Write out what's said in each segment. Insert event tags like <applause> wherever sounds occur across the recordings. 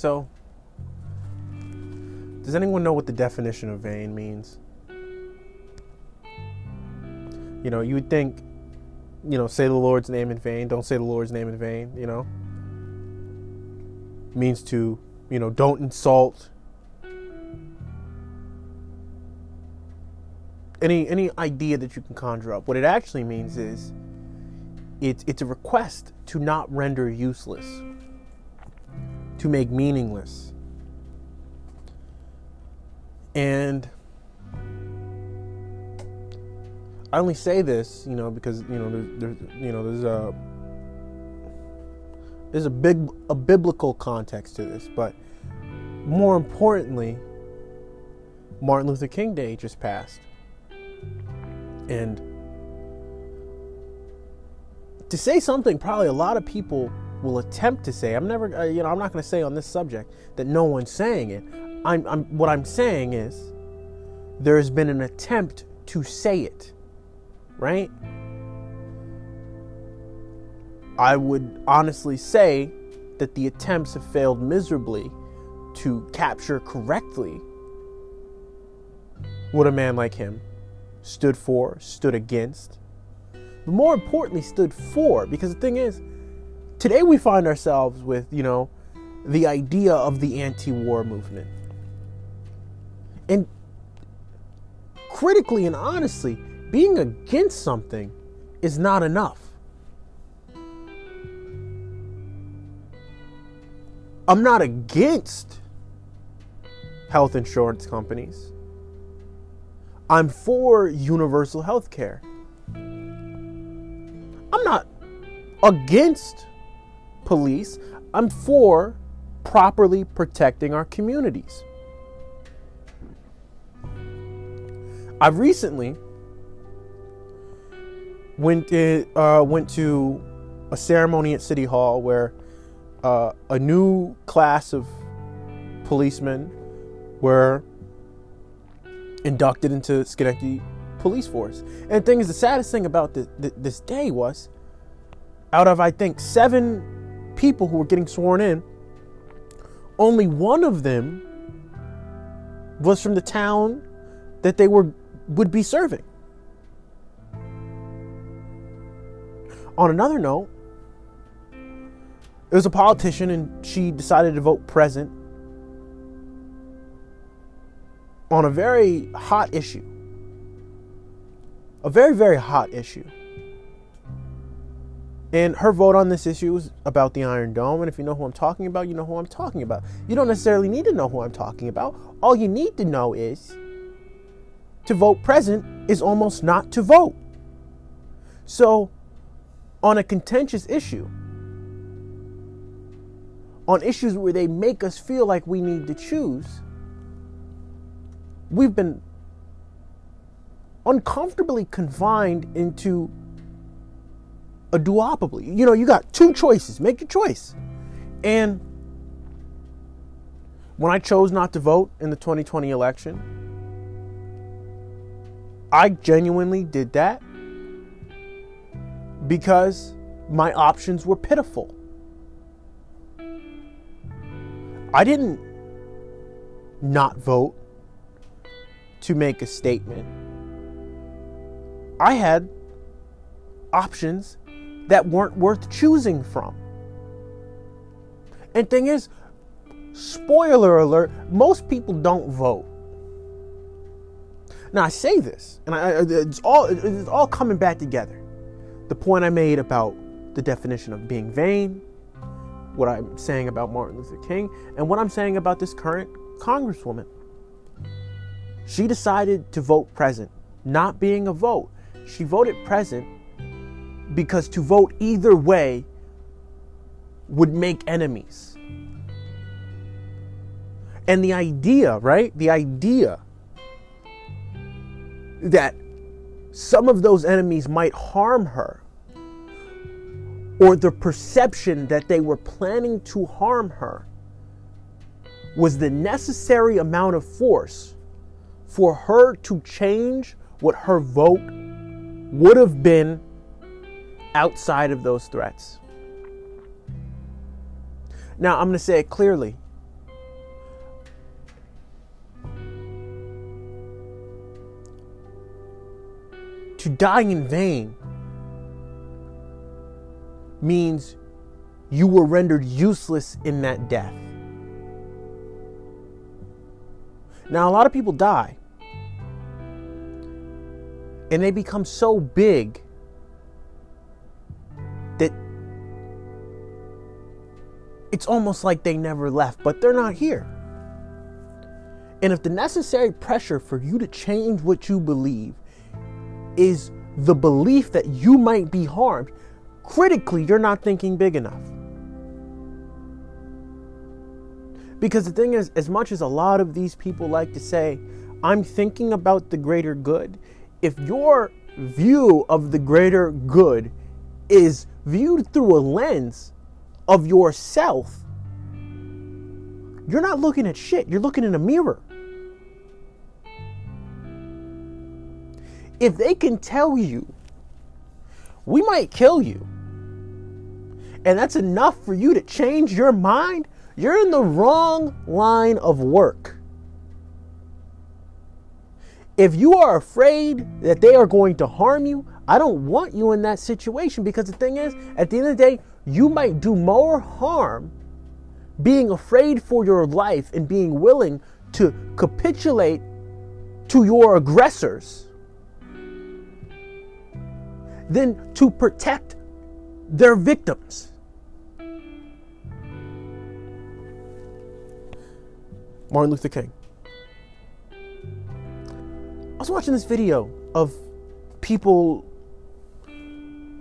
So, does anyone know what the definition of vain means? You know, you would think, you know, say the Lord's name in vain, don't say the Lord's name in vain, you know? Means to, you know, don't insult any any idea that you can conjure up. What it actually means is it's it's a request to not render useless, to make meaningless. And I only say this, you know, because you know there's, there's you know there's a there's a big a biblical context to this, but more importantly, Martin Luther King Day just passed. And to say something probably a lot of people will attempt to say, I'm never, uh, you know, I'm not going to say on this subject that no one's saying it. I'm, I'm, what I'm saying is there has been an attempt to say it, right? I would honestly say that the attempts have failed miserably to capture correctly what a man like him stood for, stood against, but more importantly, stood for. Because the thing is, today we find ourselves with, you know, the idea of the anti war movement. And critically and honestly, being against something is not enough. I'm not against health insurance companies. I'm for universal health care. I'm not against police. I'm for properly protecting our communities. I've recently went uh, went to a ceremony at City Hall where uh, a new class of policemen were inducted into Schenectady Police Force. And the thing is, the saddest thing about the, the, this day was, out of I think seven people who were getting sworn in, only one of them was from the town that they were would be serving. On another note, it was a politician and she decided to vote present on a very hot issue. A very, very hot issue. And her vote on this issue was about the Iron Dome. And if you know who I'm talking about, you know who I'm talking about. You don't necessarily need to know who I'm talking about. All you need to know is to vote present is almost not to vote. So, on a contentious issue, on issues where they make us feel like we need to choose, we've been uncomfortably confined into a duopoly. You know, you got two choices. Make your choice. And when I chose not to vote in the 2020 election, I genuinely did that because my options were pitiful. I didn't not vote to make a statement. I had options that weren't worth choosing from. And thing is, spoiler alert, most people don't vote. Now I say this, and I, it's all it's all coming back together. The point I made about the definition of being vain, what I'm saying about Martin Luther King, and what I'm saying about this current congresswoman. She decided to vote present, not being a vote. She voted present because to vote either way would make enemies. And the idea, right? The idea that some of those enemies might harm her, or the perception that they were planning to harm her, was the necessary amount of force for her to change what her vote would have been outside of those threats. Now, I'm going to say it clearly. To die in vain means you were rendered useless in that death. Now, a lot of people die and they become so big it's almost like they never left, but they're not here. And if the necessary pressure for you to change what you believe is the belief that you might be harmed, critically, you're not thinking big enough. Because the thing is, as much as a lot of these people like to say, I'm thinking about the greater good, if your view of the greater good is viewed through a lens of yourself, you're not looking at shit, you're looking in a mirror. If they can tell you, we might kill you, and that's enough for you to change your mind, you're in the wrong line of work. If you are afraid that they are going to harm you, I don't want you in that situation because the thing is, at the end of the day, you might do more harm being afraid for your life and being willing to capitulate to your aggressors than to protect their victims. Martin Luther King. I was watching this video of people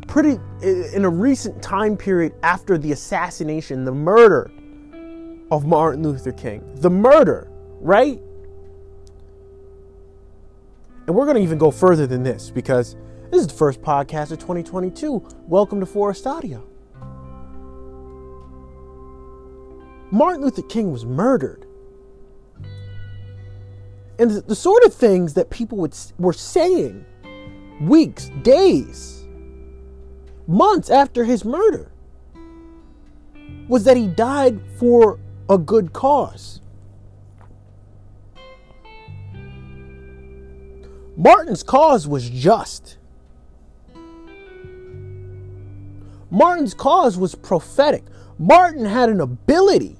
pretty in a recent time period after the assassination, the murder of Martin Luther King. The murder, right? And we're going to even go further than this because this is the first podcast of 2022. Welcome to Forest Audio. Martin Luther King was murdered and the, sort of things that people would, were saying weeks, days, months after his murder was that he died for a good cause. Martin's cause was just. Martin's cause was prophetic. Martin had an ability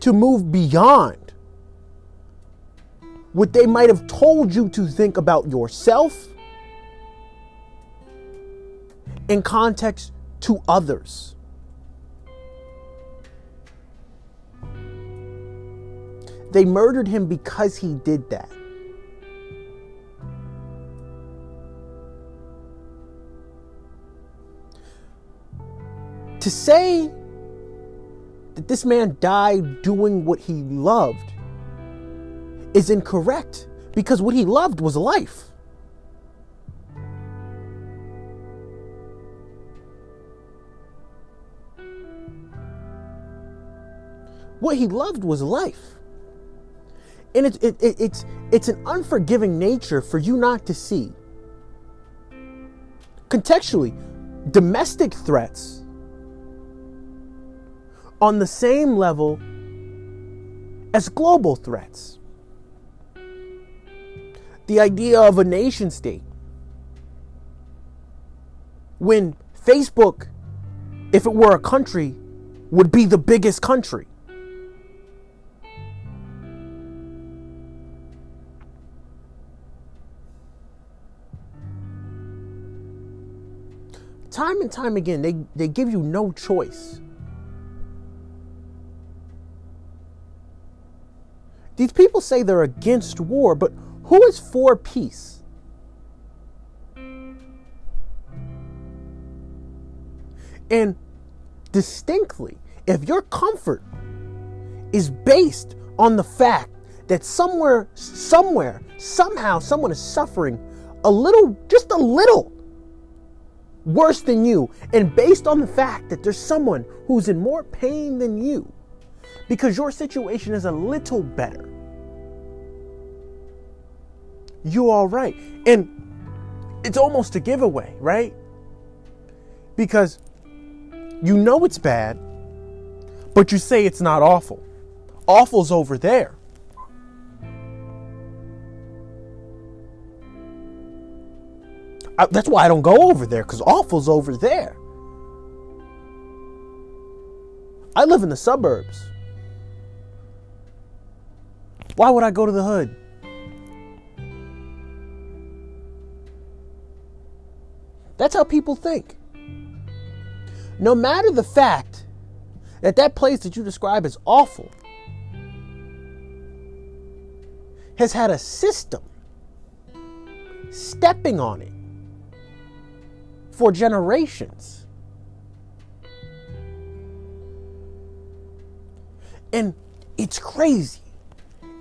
to move beyond what they might have told you to think about yourself in context to others. They murdered him because he did that. To say that this man died doing what he loved is incorrect because what he loved was life. What he loved was life. And it, it, it, it's, it's an unforgiving nature for you not to see. Contextually, domestic threats on the same level as global threats the idea of a nation state. When Facebook, if it were a country, would be the biggest country. Time and time again, they, they give you no choice. These people say they're against war, but who is for peace? And distinctly, if your comfort is based on the fact that somewhere, somewhere, somehow, someone is suffering a little, just a little worse than you, and based on the fact that there's someone who's in more pain than you because your situation is a little better, you're all right. And it's almost a giveaway, right? Because you know it's bad, but you say it's not awful. Awful's over there. I, that's why I don't go over there because awful's over there. I live in the suburbs. Why would I go to the hood? That's how people think. No matter the fact that that place that you describe as awful has had a system stepping on it for generations. And it's crazy.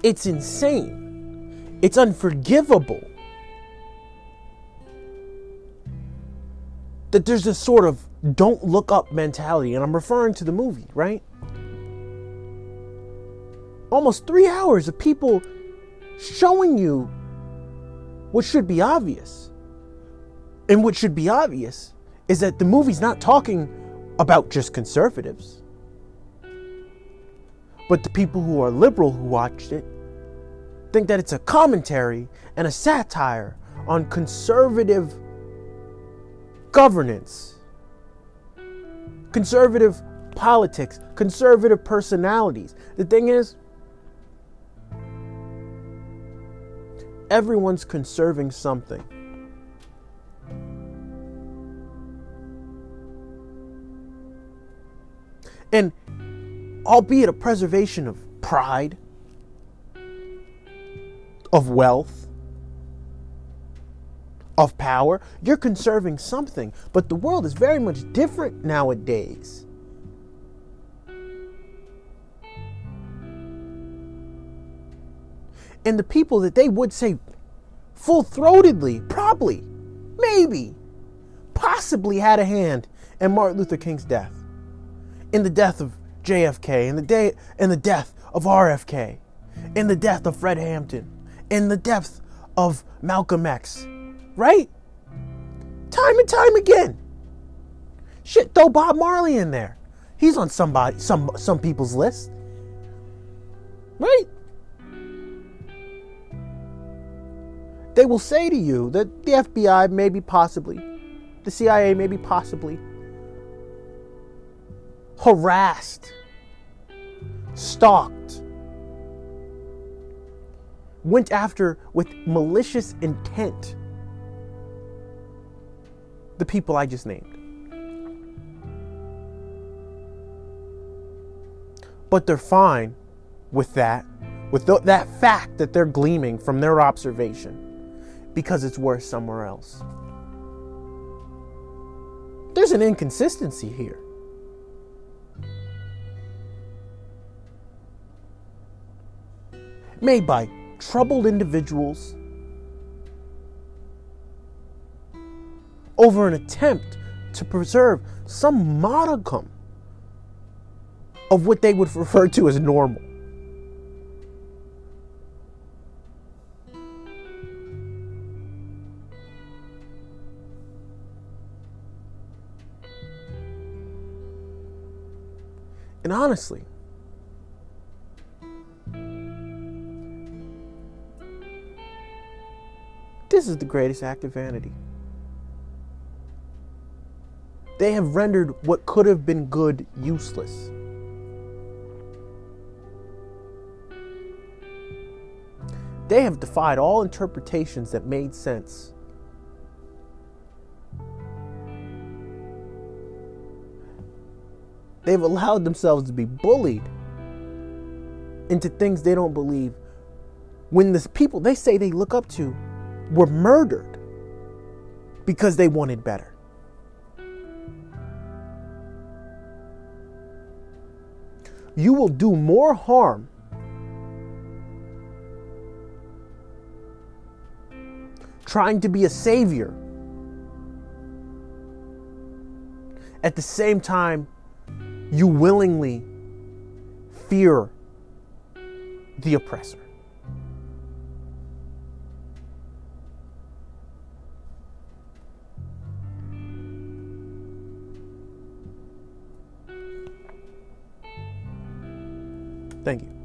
It's insane. It's unforgivable that there's this sort of don't look up mentality. And I'm referring to the movie, right? Almost three hours of people showing you what should be obvious. And what should be obvious is that the movie's not talking about just conservatives, but the people who are liberal who watched it think that it's a commentary and a satire on conservative governance, conservative politics, conservative personalities. The thing is, everyone's conserving something. And albeit a preservation of pride, of wealth, of power, you're conserving something. But the world is very much different nowadays. And the people that they would say full throatedly, probably, maybe, possibly had a hand in Martin Luther King's death, in the death of JFK, in the day, in the death of RFK, in the death of Fred Hampton, in the death of Malcolm X, right? Time and time again. Shit, throw Bob Marley in there. He's on somebody, some some people's list, right? They will say to you that the FBI maybe possibly, the CIA maybe possibly harassed, stalked, went after with malicious intent the people I just named. But they're fine with that, with th- that fact that they're gleaming from their observation because it's worse somewhere else. There's an inconsistency here. Made by troubled individuals over an attempt to preserve some modicum of what they would <laughs> refer to as normal. And honestly, this is the greatest act of vanity. They have rendered what could have been good useless. They have defied all interpretations that made sense. They've allowed themselves to be bullied into things they don't believe when the people they say they look up to were murdered because they wanted better. You will do more harm trying to be a savior at the same time you willingly fear the oppressor. Thank you.